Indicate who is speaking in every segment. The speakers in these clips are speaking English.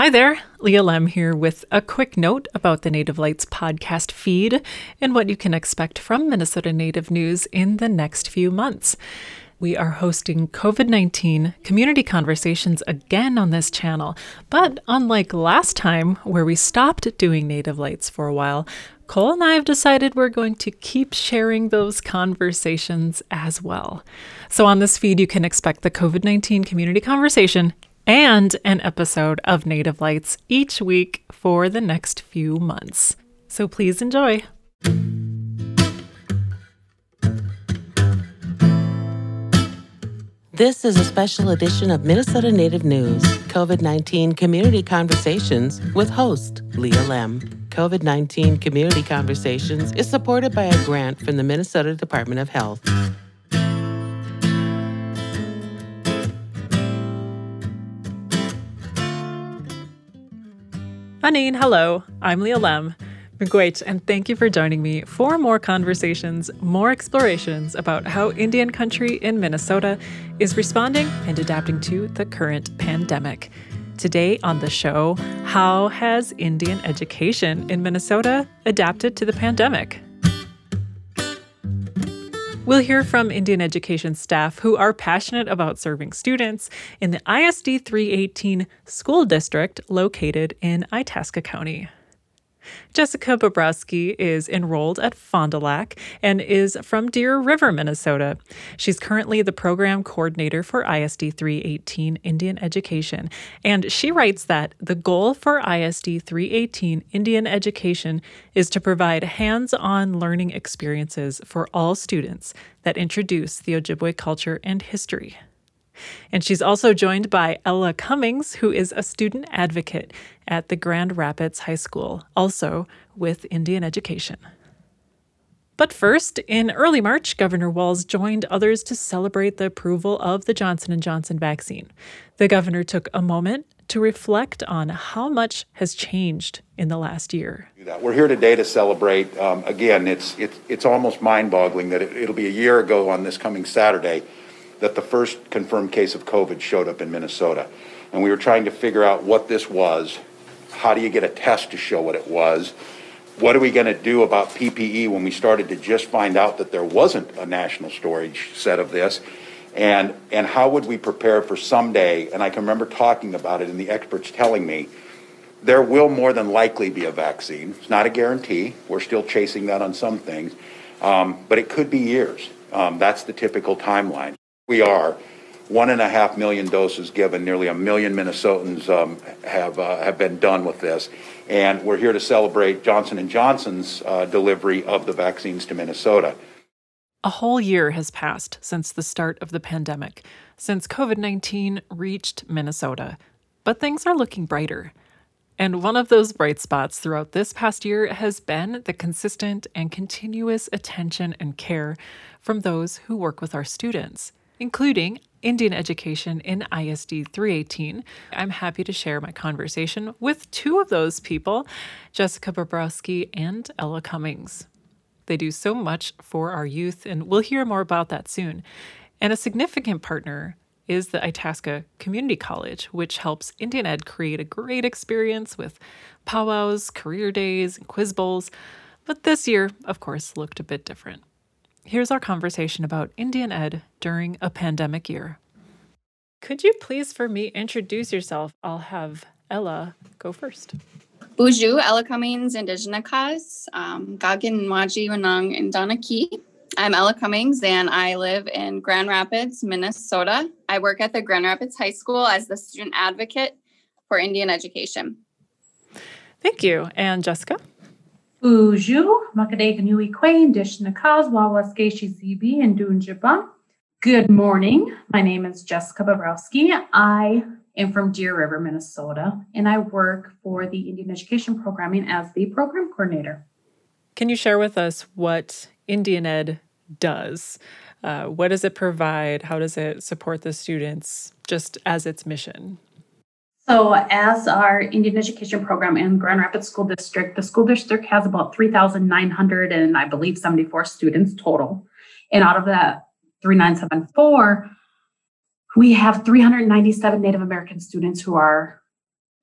Speaker 1: Hi there, Leah Lemm here with a quick note about the Native Lights podcast feed and what you can expect from Minnesota Native News in the next few months. We are hosting COVID 19 community conversations again on this channel, but unlike last time where we stopped doing Native Lights for a while, Cole and I have decided we're going to keep sharing those conversations as well. So, on this feed, you can expect the COVID 19 community conversation and an episode of Native Lights each week for the next few months. So please enjoy.
Speaker 2: This is a special edition of Minnesota Native News COVID 19 Community Conversations with host Leah Lemm. COVID 19 Community Conversations is supported by a grant from the Minnesota Department of Health.
Speaker 1: Anin, hello. I'm Leah Lemm. Great, and thank you for joining me for more conversations, more explorations about how Indian country in Minnesota is responding and adapting to the current pandemic. Today on the show, how has Indian education in Minnesota adapted to the pandemic? We'll hear from Indian education staff who are passionate about serving students in the ISD 318 school district located in Itasca County. Jessica Bobrowski is enrolled at Fond du Lac and is from Deer River, Minnesota. She's currently the program coordinator for ISD 318 Indian Education, and she writes that the goal for ISD 318 Indian Education is to provide hands on learning experiences for all students that introduce the Ojibwe culture and history. And she's also joined by Ella Cummings, who is a student advocate at the Grand Rapids High School, also with Indian Education. But first, in early March, Governor Walz joined others to celebrate the approval of the Johnson & Johnson vaccine. The governor took a moment to reflect on how much has changed in the last year.
Speaker 3: We're here today to celebrate. Um, again, it's, it's, it's almost mind boggling that it, it'll be a year ago on this coming Saturday that the first confirmed case of COVID showed up in Minnesota. And we were trying to figure out what this was. How do you get a test to show what it was? What are we going to do about PPE when we started to just find out that there wasn't a national storage set of this? And, and how would we prepare for someday? And I can remember talking about it and the experts telling me there will more than likely be a vaccine. It's not a guarantee. We're still chasing that on some things. Um, but it could be years. Um, that's the typical timeline. We are. One and a half million doses given. Nearly a million Minnesotans um, have uh, have been done with this, and we're here to celebrate Johnson and Johnson's uh, delivery of the vaccines to Minnesota.
Speaker 1: A whole year has passed since the start of the pandemic, since COVID 19 reached Minnesota. But things are looking brighter. And one of those bright spots throughout this past year has been the consistent and continuous attention and care from those who work with our students including Indian education in ISD 318. I'm happy to share my conversation with two of those people, Jessica Bobrowski and Ella Cummings. They do so much for our youth, and we'll hear more about that soon. And a significant partner is the Itasca Community College, which helps Indian Ed create a great experience with powwows, career days, and quiz bowls. But this year, of course, looked a bit different. Here's our conversation about Indian Ed during a pandemic year. Could you please, for me, introduce yourself? I'll have Ella go first.
Speaker 4: Buju, Ella Cummings, Indigenous Cause, um, Gagin Maji Wanang, and Donaki. I'm Ella Cummings and I live in Grand Rapids, Minnesota. I work at the Grand Rapids High School as the student advocate for Indian education.
Speaker 1: Thank you. And Jessica?
Speaker 5: Uju, Makadeka Nui Quain, Dish Nakaz, Wawaskeshi ZB, and Dunjaba. Good morning. My name is Jessica Bobrowski. I am from Deer River, Minnesota, and I work for the Indian Education Programming as the program coordinator.
Speaker 1: Can you share with us what Indian Ed does? Uh, what does it provide? How does it support the students just as its mission?
Speaker 5: So, as our Indian Education Program in Grand Rapids School District, the school district has about 3,900 and I believe 74 students total. And out of that 3974, we have 397 Native American students who are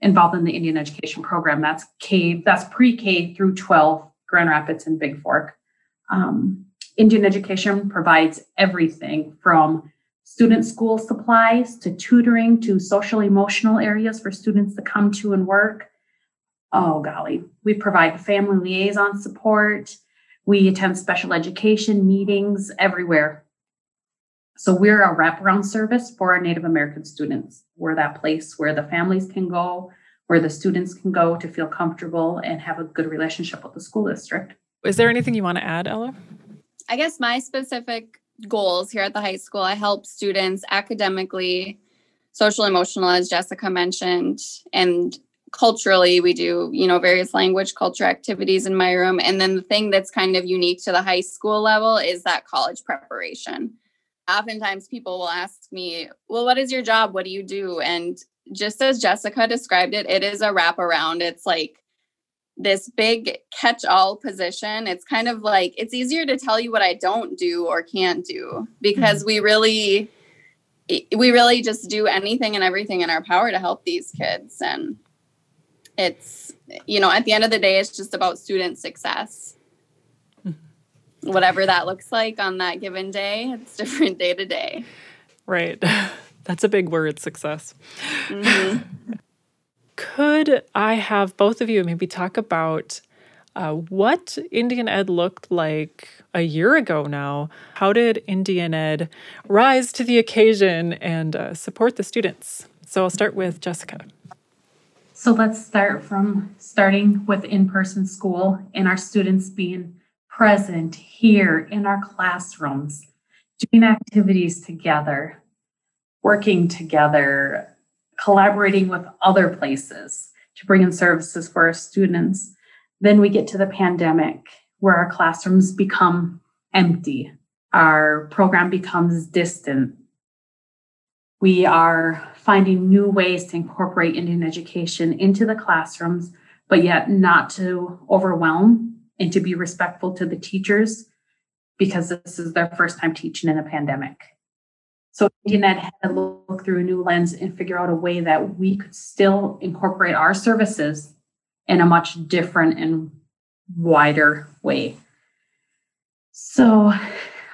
Speaker 5: involved in the Indian education program. That's K, that's pre-K through 12, Grand Rapids and Bigfork. Um, Indian education provides everything from student school supplies to tutoring to social emotional areas for students to come to and work. Oh, golly, we provide family liaison support. We attend special education meetings everywhere. So we're a wraparound service for our Native American students. We're that place where the families can go, where the students can go to feel comfortable and have a good relationship with the school district.
Speaker 1: Is there anything you want to add, Ella?
Speaker 4: I guess my specific goals here at the high school. I help students academically, social emotional, as Jessica mentioned, and culturally we do you know various language culture activities in my room. And then the thing that's kind of unique to the high school level is that college preparation. Oftentimes people will ask me well what is your job? What do you do? And just as jessica described it it is a wraparound. It's like this big catch all position. It's kind of like it's easier to tell you what I don't do or can't do because mm-hmm. we really we really just do anything and everything in our power to help these kids and it's you know at the end of the day it's just about student success mm-hmm. whatever that looks like on that given day it's different day to day
Speaker 1: right that's a big word success mm-hmm could I have both of you maybe talk about uh, what Indian Ed looked like a year ago now? How did Indian Ed rise to the occasion and uh, support the students? So I'll start with Jessica.
Speaker 5: So let's start from starting with in person school and our students being present here in our classrooms, doing activities together, working together, collaborating with other places to bring in services for our students. Then we get to the pandemic where our classrooms become empty, our program becomes distant. We are finding new ways to incorporate Indian education into the classrooms, but yet not to overwhelm and to be respectful to the teachers because this is their first time teaching in a pandemic. So Indian had to look through a new lens and figure out a way that we could still incorporate our services in a much different and wider way. So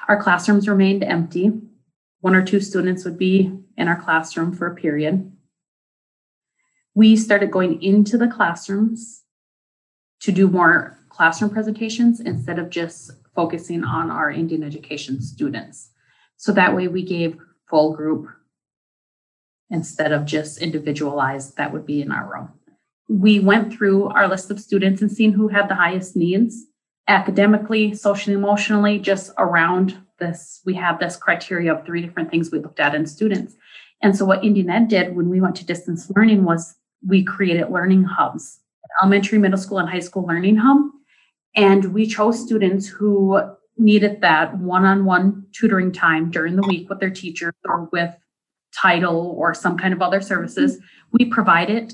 Speaker 5: our classrooms remained empty. One or two students would be in our classroom for a period. We started going into the classrooms to do more classroom presentations instead of just focusing on our Indian education students. So that way we gave full group instead of just individualized that would be in our room. We went through our list of students and seen who had the highest needs academically, socially, emotionally, just around this. We have this criteria of three different things we looked at in students. And so what Indian Ed did when we went to distance learning was we created learning hubs, elementary, middle school, and high school learning hub. And we chose students who needed that one-on-one tutoring time during the week with their teacher or with title or some kind of other services. We provided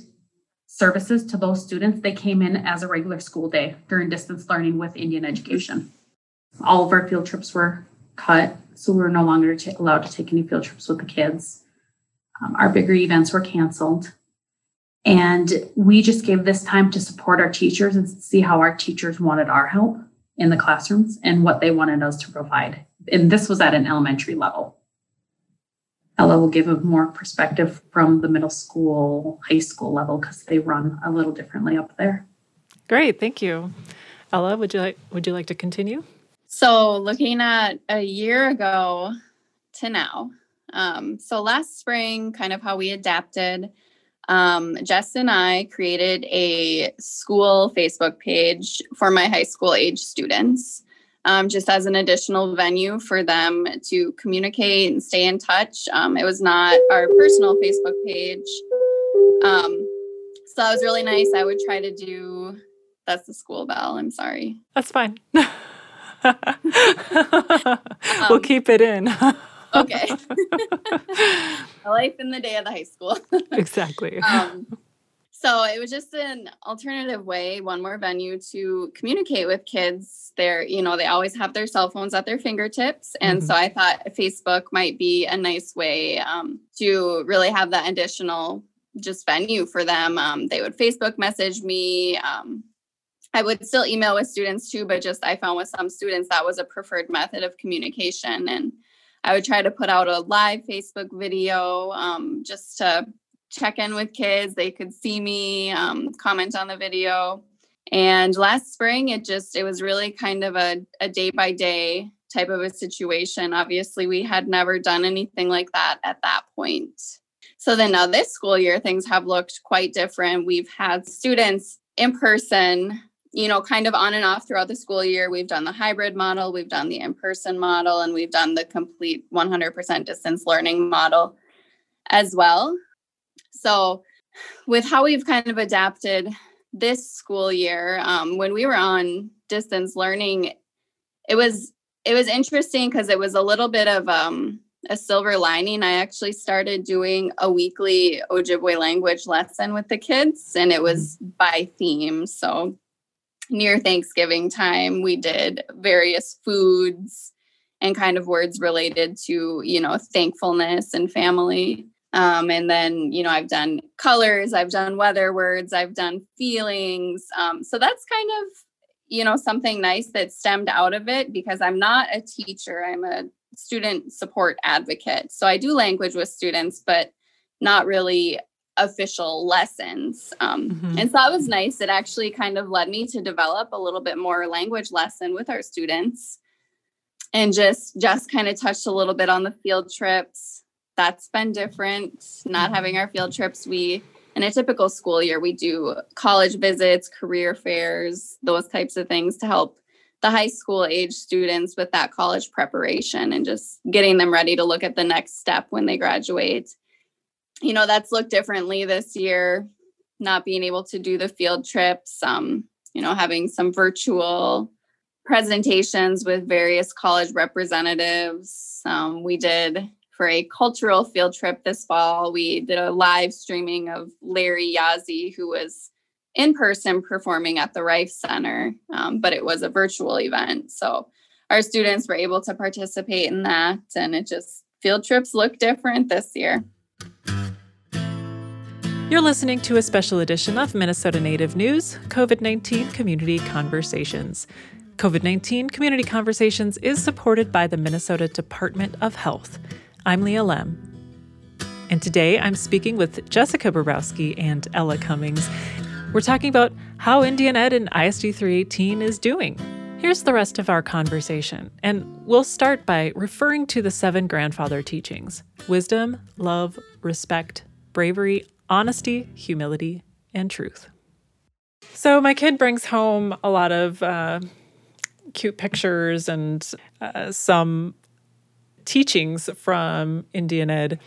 Speaker 5: services to those students. They came in as a regular school day during distance learning with indian education. All of our field trips were cut so we were no longer t- allowed to take any field trips with the kids. Um, our bigger events were canceled. And we just gave this time to support our teachers and see how our teachers wanted our help in the classrooms and what they wanted us to provide. And this was at an elementary level. Ella will give a more perspective from the middle school, high school level because they run a little differently up there.
Speaker 1: Great, thank you. Ella, would you like would you like to continue?
Speaker 4: So, looking at a year ago to now, um, so last spring, kind of how we adapted um, Jess and I created a school Facebook page for my high school age students, um, just as an additional venue for them to communicate and stay in touch. Um, it was not our personal Facebook page. Um, so that was really nice. I would try to do that's the school bell. I'm sorry.
Speaker 1: That's fine. we'll um, keep it in
Speaker 4: okay. life in the day of the high school.
Speaker 1: exactly.
Speaker 4: Um, so it was just an alternative way, one more venue to communicate with kids. They're, you know, they always have their cell phones at their fingertips. And mm-hmm. so I thought Facebook might be a nice way um, to really have that additional just venue for them. Um, they would Facebook message me. Um, I would still email with students too, but just I found with some students that was a preferred method of communication. And I would try to put out a live Facebook video um, just to check in with kids. They could see me, um, comment on the video. And last spring, it just, it was really kind of a, a day by day type of a situation. Obviously, we had never done anything like that at that point. So then now this school year, things have looked quite different. We've had students in person, you know, kind of on and off throughout the school year. We've done the hybrid model, we've done the in person model, and we've done the complete 100% distance learning model as well. So, with how we've kind of adapted this school year, um, when we were on distance learning, it was it was interesting because it was a little bit of um, a silver lining. I actually started doing a weekly Ojibwe language lesson with the kids, and it was mm-hmm. by theme. So near Thanksgiving time, we did various foods and kind of words related to, you know, thankfulness and family. Um, and then, you know, I've done colors, I've done weather words, I've done feelings. Um, so that's kind of you know something nice that stemmed out of it because i'm not a teacher i'm a student support advocate so i do language with students but not really official lessons. Um, mm-hmm. and so that was nice. It actually kind of led me to develop a little bit more language lesson with our students and just just kind of touched a little bit on the field trips. That's been different not having our field trips. We in a typical school year, we do college visits, career fairs, those types of things to help the high school age students with that college preparation and just getting them ready to look at the next step when they graduate. You know, that's looked differently this year, not being able to do the field trips, um, you know, having some virtual presentations with various college representatives. Um, we did for a cultural field trip this fall. We did a live streaming of Larry Yazzie, who was in person performing at the Reif Center, um, but it was a virtual event. So our students were able to participate in that, and it just field trips look different this year.
Speaker 1: You're listening to a special edition of Minnesota Native News COVID 19 Community Conversations. COVID 19 Community Conversations is supported by the Minnesota Department of Health. I'm Leah Lemm. And today I'm speaking with Jessica Bobrowski and Ella Cummings. We're talking about how Indian Ed and ISD 318 is doing. Here's the rest of our conversation, and we'll start by referring to the seven grandfather teachings wisdom, love, respect, bravery, honesty, humility, and truth. So, my kid brings home a lot of uh, cute pictures and uh, some teachings from Indian Ed,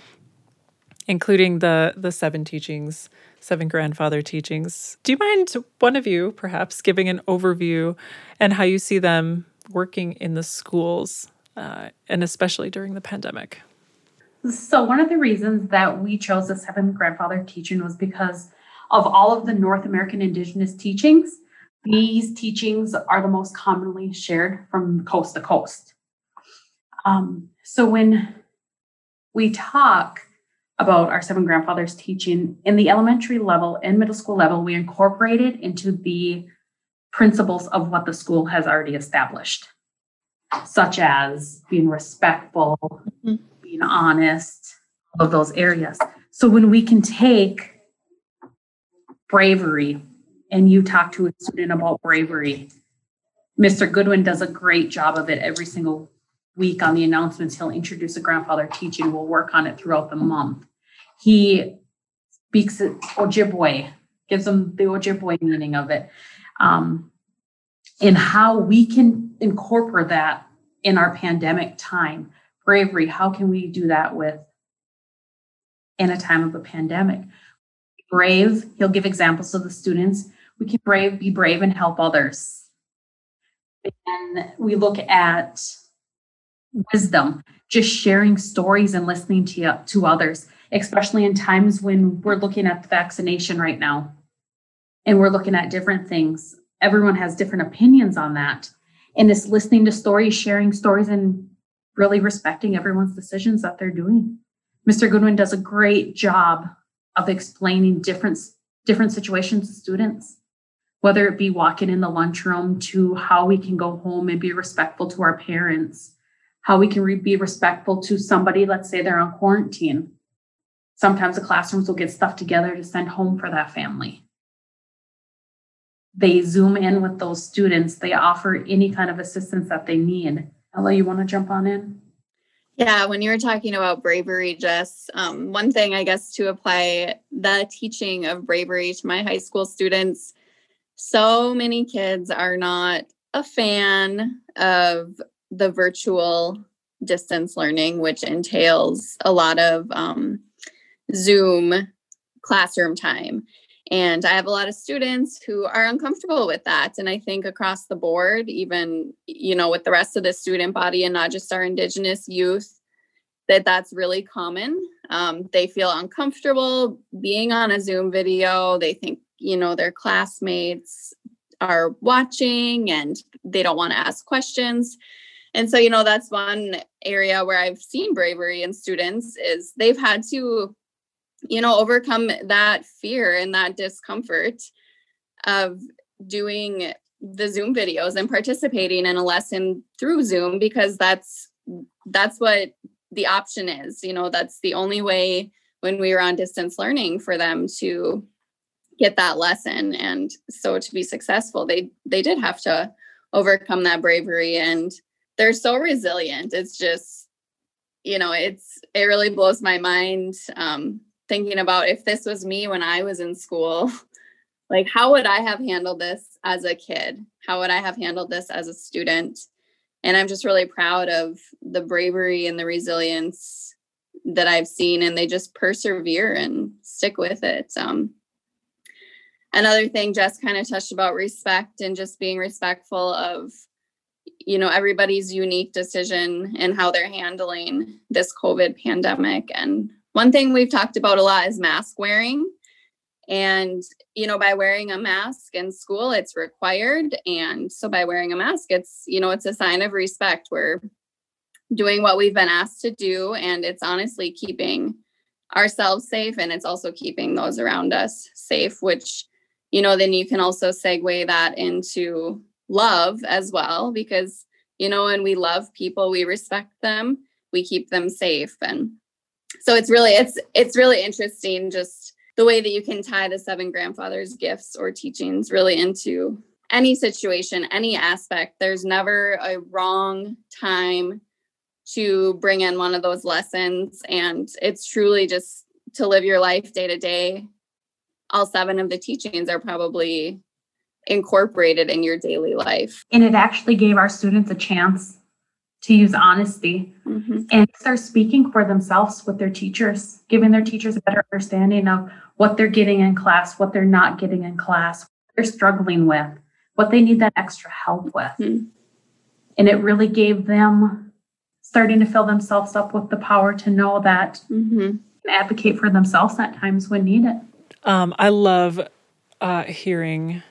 Speaker 1: including the the seven teachings, seven grandfather teachings. Do you mind one of you perhaps giving an overview and how you see them working in the schools, uh, and especially during the pandemic?
Speaker 5: So one of the reasons that we chose the seven grandfather teaching was because of all of the North American Indigenous teachings. These teachings are the most commonly shared from coast to coast. Um, so when we talk about our seven grandfathers teaching in the elementary level and middle school level, we incorporate it into the principles of what the school has already established, such as being respectful, mm-hmm. Being honest, of those areas. So when we can take bravery and you talk to a student about bravery, Mr. Goodwin does a great job of it every single week on the announcements, he'll introduce a grandfather teaching. We'll work on it throughout the month. He speaks Ojibwe, gives them the Ojibwe meaning of it, um, and how we can incorporate that in our pandemic time. Bravery, how can we do that with in a time of a pandemic? Brave, he'll give examples to the students. We can brave, be brave and help others. And we look at wisdom, just sharing stories and listening to, to others, especially in times when we're looking at the vaccination right now and we're looking at different things. Everyone has different opinions on that. And it's listening to stories, sharing stories, and really respecting everyone's decisions that they're doing. Mr. Goodwin does a great job of explaining different different situations to students whether it be walking in the lunchroom to how we can go home and be respectful to our parents how we can re- be respectful to somebody let's say they're on quarantine sometimes the classrooms will get stuff together to send home for that family they zoom in with those students they offer any kind of assistance that they need ella you want to jump on in
Speaker 4: yeah, when you were talking about bravery, Jess, um, one thing I guess to apply the teaching of bravery to my high school students, so many kids are not a fan of the virtual distance learning, which entails a lot of um, Zoom classroom time. And I have a lot of students who are uncomfortable with that. And I think across the board, even, you know, with the rest of the student body and not just our Indigenous youth, that that's really common. Um, they feel uncomfortable being on a Zoom video. They think, you know, their classmates are watching and they don't want to ask questions. And so, you know, that's one area where I've seen bravery in students is they've had to you know, overcome that fear and that discomfort of doing the Zoom videos and participating in a lesson through Zoom because that's that's what the option is. You know, that's the only way when we were on distance learning for them to get that lesson and so to be successful they they did have to overcome that bravery and they're so resilient it's just you know it's it really blows my mind um thinking about if this was me when I was in school, like how would I have handled this as a kid? How would I have handled this as a student? And I'm just really proud of the bravery and the resilience that I've seen, and they just persevere and stick with it. Um, another thing Jess kind of touched about respect and just being respectful of you know everybody's unique decision and how they're handling this covid pandemic and one thing we've talked about a lot is mask wearing. And, you know, by wearing a mask in school, it's required. And so by wearing a mask, it's, you know, it's a sign of respect. We're doing what we've been asked to do. And it's honestly keeping ourselves safe. And it's also keeping those around us safe, which, you know, then you can also segue that into love as well, because, you know, when we love people, we respect them, we keep them safe. And so it's really it's it's really interesting just the way that you can tie the seven grandfathers gifts or teachings really into any situation any aspect. There's never a wrong time to bring in one of those lessons and it's truly just to live your life day to day. All seven of the teachings are probably incorporated in your daily life.
Speaker 5: And it actually gave our students a chance to use honesty mm-hmm. and start speaking for themselves with their teachers, giving their teachers a better understanding of what they're getting in class, what they're not getting in class, what they're struggling with, what they need that extra help with. Mm-hmm. And it really gave them starting to fill themselves up with the power to know that mm-hmm. advocate for themselves at times when needed.
Speaker 1: Um, I love uh, hearing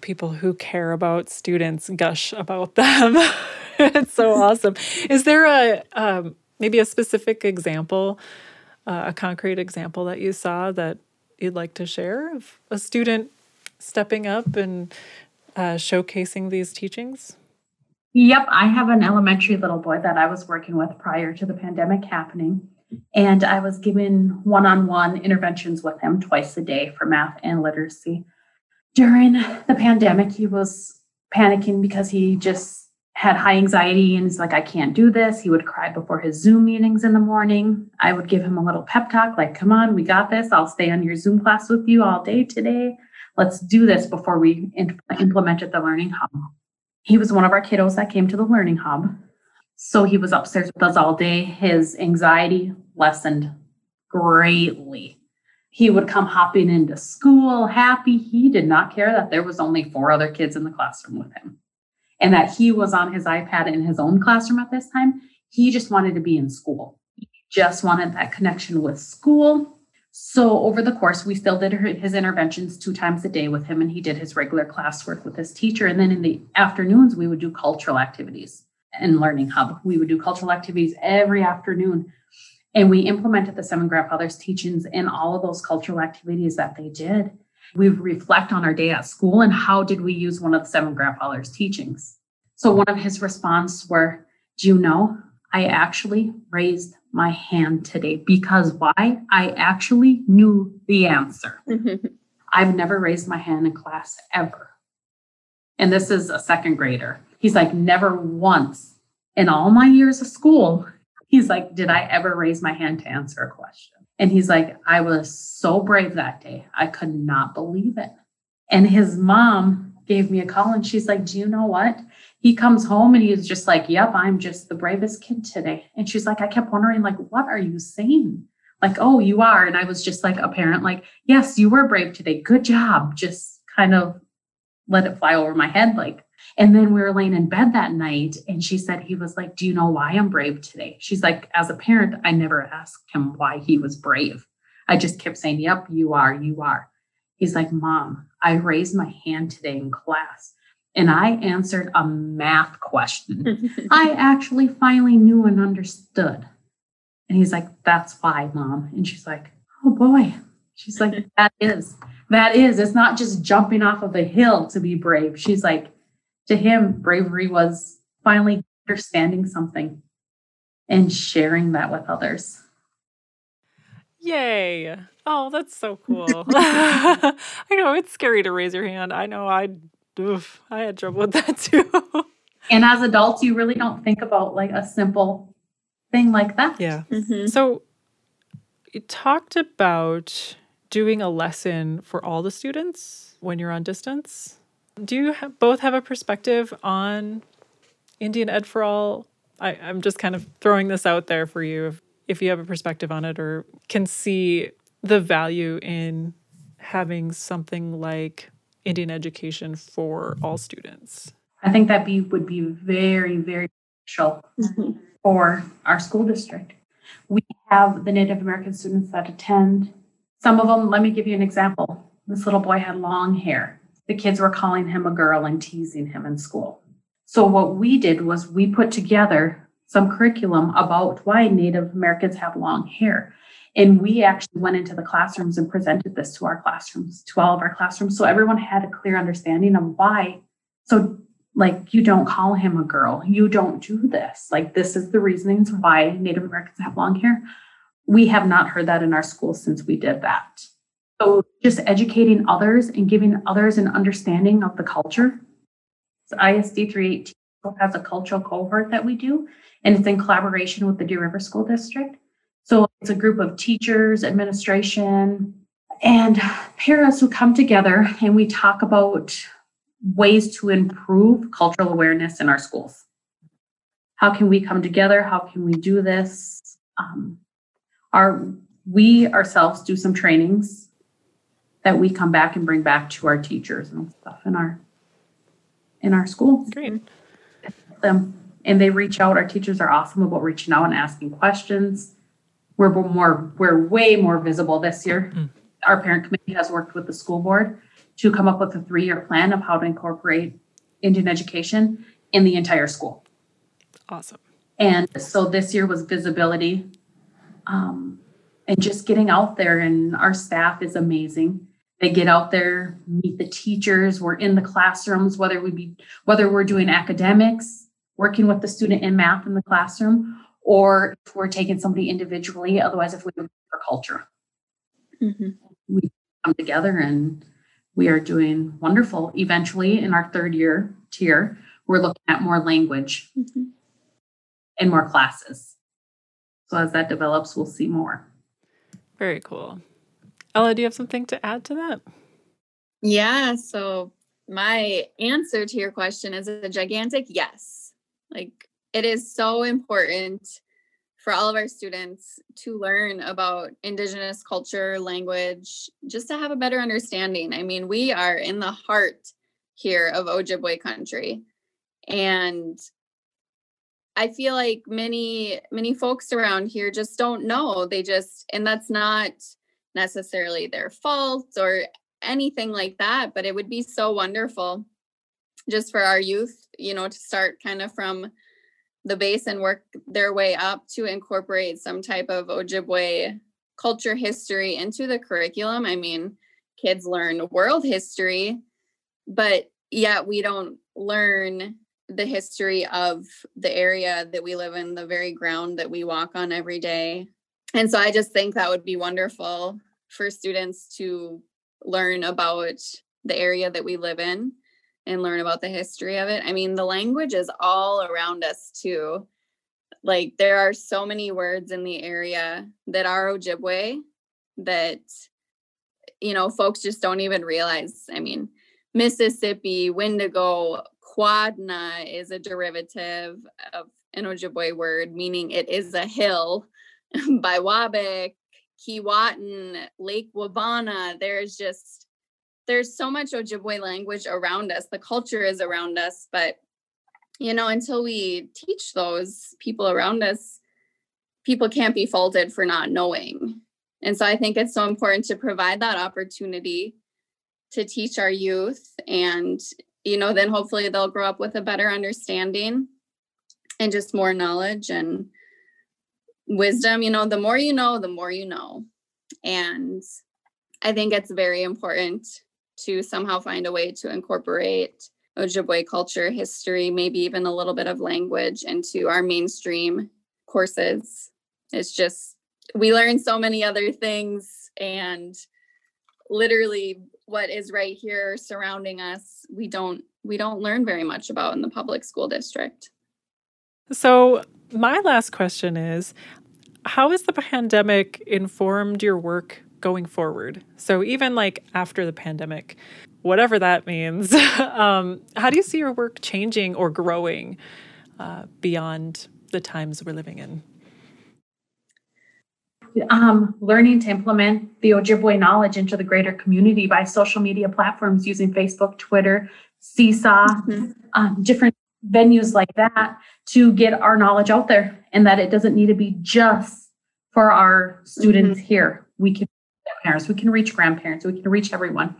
Speaker 1: people who care about students gush about them. it's so awesome. Is there a um, maybe a specific example, uh, a concrete example that you saw that you'd like to share of a student stepping up and uh, showcasing these teachings?
Speaker 5: Yep, I have an elementary little boy that I was working with prior to the pandemic happening. And I was given one on one interventions with him twice a day for math and literacy. During the pandemic, he was panicking because he just had high anxiety and he's like, I can't do this. He would cry before his Zoom meetings in the morning. I would give him a little pep talk, like, come on, we got this. I'll stay on your Zoom class with you all day today. Let's do this before we implemented the Learning Hub. He was one of our kiddos that came to the Learning Hub. So he was upstairs with us all day. His anxiety lessened greatly. He would come hopping into school happy. He did not care that there was only four other kids in the classroom with him and that he was on his iPad in his own classroom at this time. He just wanted to be in school. He just wanted that connection with school. So over the course, we still did his interventions two times a day with him, and he did his regular classwork with his teacher. And then in the afternoons, we would do cultural activities and Learning Hub. We would do cultural activities every afternoon. And we implemented the seven grandfathers teachings in all of those cultural activities that they did. We reflect on our day at school and how did we use one of the seven grandfathers teachings. So one of his response were, do you know, I actually raised my hand today because why? I actually knew the answer. I've never raised my hand in class ever. And this is a second grader. He's like, never once in all my years of school, he's like, did I ever raise my hand to answer a question? And he's like, I was so brave that day. I could not believe it. And his mom gave me a call and she's like, Do you know what? He comes home and he's just like, Yep, I'm just the bravest kid today. And she's like, I kept wondering, like, what are you saying? Like, oh, you are. And I was just like a parent, like, yes, you were brave today. Good job. Just kind of let it fly over my head. Like, and then we were laying in bed that night and she said, he was like, Do you know why I'm brave today? She's like, as a parent, I never asked him why he was brave. I just kept saying, Yep, you are, you are. He's like, Mom, I raised my hand today in class and I answered a math question. I actually finally knew and understood. And he's like, That's why, Mom. And she's like, Oh boy. She's like, That is, that is. It's not just jumping off of a hill to be brave. She's like, To him, bravery was finally understanding something and sharing that with others.
Speaker 1: Yay. Oh, that's so cool. I know it's scary to raise your hand. I know I oof, I had trouble with that too.
Speaker 5: and as adults, you really don't think about like a simple thing like that.
Speaker 1: Yeah. Mm-hmm. So you talked about doing a lesson for all the students when you're on distance. Do you have, both have a perspective on Indian Ed for All? I, I'm just kind of throwing this out there for you if, if you have a perspective on it or can see the value in having something like Indian education for all students?
Speaker 5: I think that be would be very, very beneficial mm-hmm. for our school district. We have the Native American students that attend. Some of them, let me give you an example. This little boy had long hair. The kids were calling him a girl and teasing him in school. So, what we did was we put together some curriculum about why Native Americans have long hair. And we actually went into the classrooms and presented this to our classrooms, to all of our classrooms. So everyone had a clear understanding of why. So, like, you don't call him a girl, you don't do this. Like, this is the reasonings why Native Americans have long hair. We have not heard that in our schools since we did that. So, just educating others and giving others an understanding of the culture. So ISD 318 has a cultural cohort that we do, and it's in collaboration with the Deer River School District. So it's a group of teachers, administration, and parents who come together and we talk about ways to improve cultural awareness in our schools. How can we come together? How can we do this? Um, our we ourselves do some trainings that we come back and bring back to our teachers and stuff in our in our schools.
Speaker 1: Great.
Speaker 5: Them and they reach out. Our teachers are awesome about reaching out and asking questions we're more we're way more visible this year. Mm. Our parent committee has worked with the school board to come up with a three-year plan of how to incorporate Indian education in the entire school.
Speaker 1: Awesome.
Speaker 5: And so this year was visibility, um, and just getting out there. And our staff is amazing. They get out there, meet the teachers. We're in the classrooms, whether we be whether we're doing academics, working with the student in math in the classroom, or if we're taking somebody individually. Otherwise, if we have for culture, mm-hmm. we come together and we are doing wonderful. Eventually, in our third year tier, we're looking at more language mm-hmm. and more classes. So as that develops, we'll see more.
Speaker 1: Very cool. Ella, do you have something to add to that?
Speaker 4: Yeah. So my answer to your question is a gigantic yes. Like it is so important for all of our students to learn about indigenous culture language just to have a better understanding i mean we are in the heart here of ojibwe country and i feel like many many folks around here just don't know they just and that's not necessarily their fault or anything like that but it would be so wonderful just for our youth you know to start kind of from the base and work their way up to incorporate some type of Ojibwe culture history into the curriculum. I mean, kids learn world history, but yet we don't learn the history of the area that we live in, the very ground that we walk on every day. And so I just think that would be wonderful for students to learn about the area that we live in and learn about the history of it. I mean, the language is all around us too. Like there are so many words in the area that are Ojibwe that you know folks just don't even realize. I mean, Mississippi, Wendigo, Quadna is a derivative of an Ojibwe word, meaning it is a hill. Biwabik, Keewatin, Lake Wabana. there's just there's so much Ojibwe language around us. The culture is around us, but you know, until we teach those people around us, people can't be faulted for not knowing. And so I think it's so important to provide that opportunity to teach our youth and you know then hopefully they'll grow up with a better understanding and just more knowledge and wisdom you know the more you know the more you know. And i think it's very important to somehow find a way to incorporate ojibwe culture history maybe even a little bit of language into our mainstream courses. It's just we learn so many other things and literally what is right here surrounding us we don't we don't learn very much about in the public school district
Speaker 1: so my last question is how has the pandemic informed your work going forward so even like after the pandemic whatever that means um, how do you see your work changing or growing uh, beyond the times we're living in
Speaker 5: um, learning to implement the Ojibwe knowledge into the greater community by social media platforms using Facebook, Twitter, Seesaw, mm-hmm. um, different venues like that to get our knowledge out there and that it doesn't need to be just for our students mm-hmm. here. We can parents, we can reach grandparents, we can reach everyone.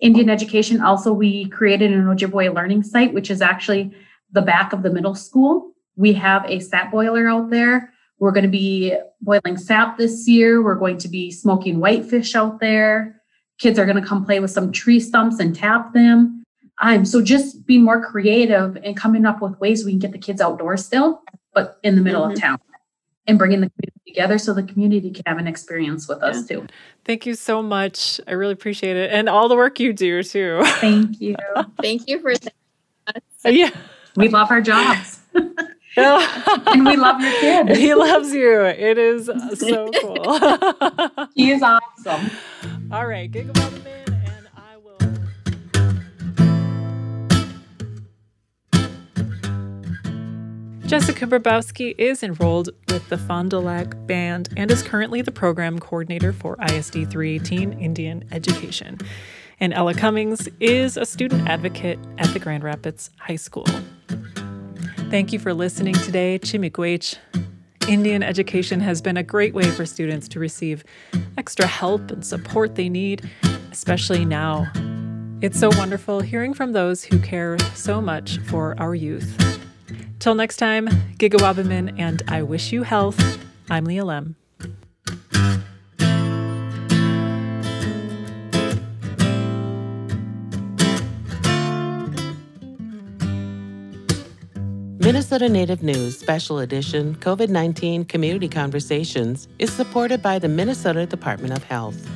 Speaker 5: Indian education also we created an Ojibwe learning site, which is actually the back of the middle school. We have a sap boiler out there we're going to be boiling sap this year. We're going to be smoking whitefish out there. Kids are going to come play with some tree stumps and tap them. Um, so just be more creative and coming up with ways we can get the kids outdoors still, but in the middle mm-hmm. of town and bringing the community together so the community can have an experience with us too.
Speaker 1: Thank you so much. I really appreciate it. And all the work you do too.
Speaker 5: Thank you.
Speaker 4: Thank you for
Speaker 1: Yeah.
Speaker 5: We love our jobs. and we love your kid.
Speaker 1: He loves you. It is so cool.
Speaker 5: he is awesome.
Speaker 1: All right, Gigawabba Jessica Brabowski is enrolled with the Fond du Lac Band and is currently the program coordinator for ISD 318 Indian Education. And Ella Cummings is a student advocate at the Grand Rapids High School. Thank you for listening today. Chimiigwech. Indian education has been a great way for students to receive extra help and support they need, especially now. It's so wonderful hearing from those who care so much for our youth. Till next time, Gigawabamin, and I wish you health. I'm Leah Lemm.
Speaker 2: Minnesota Native News Special Edition COVID 19 Community Conversations is supported by the Minnesota Department of Health.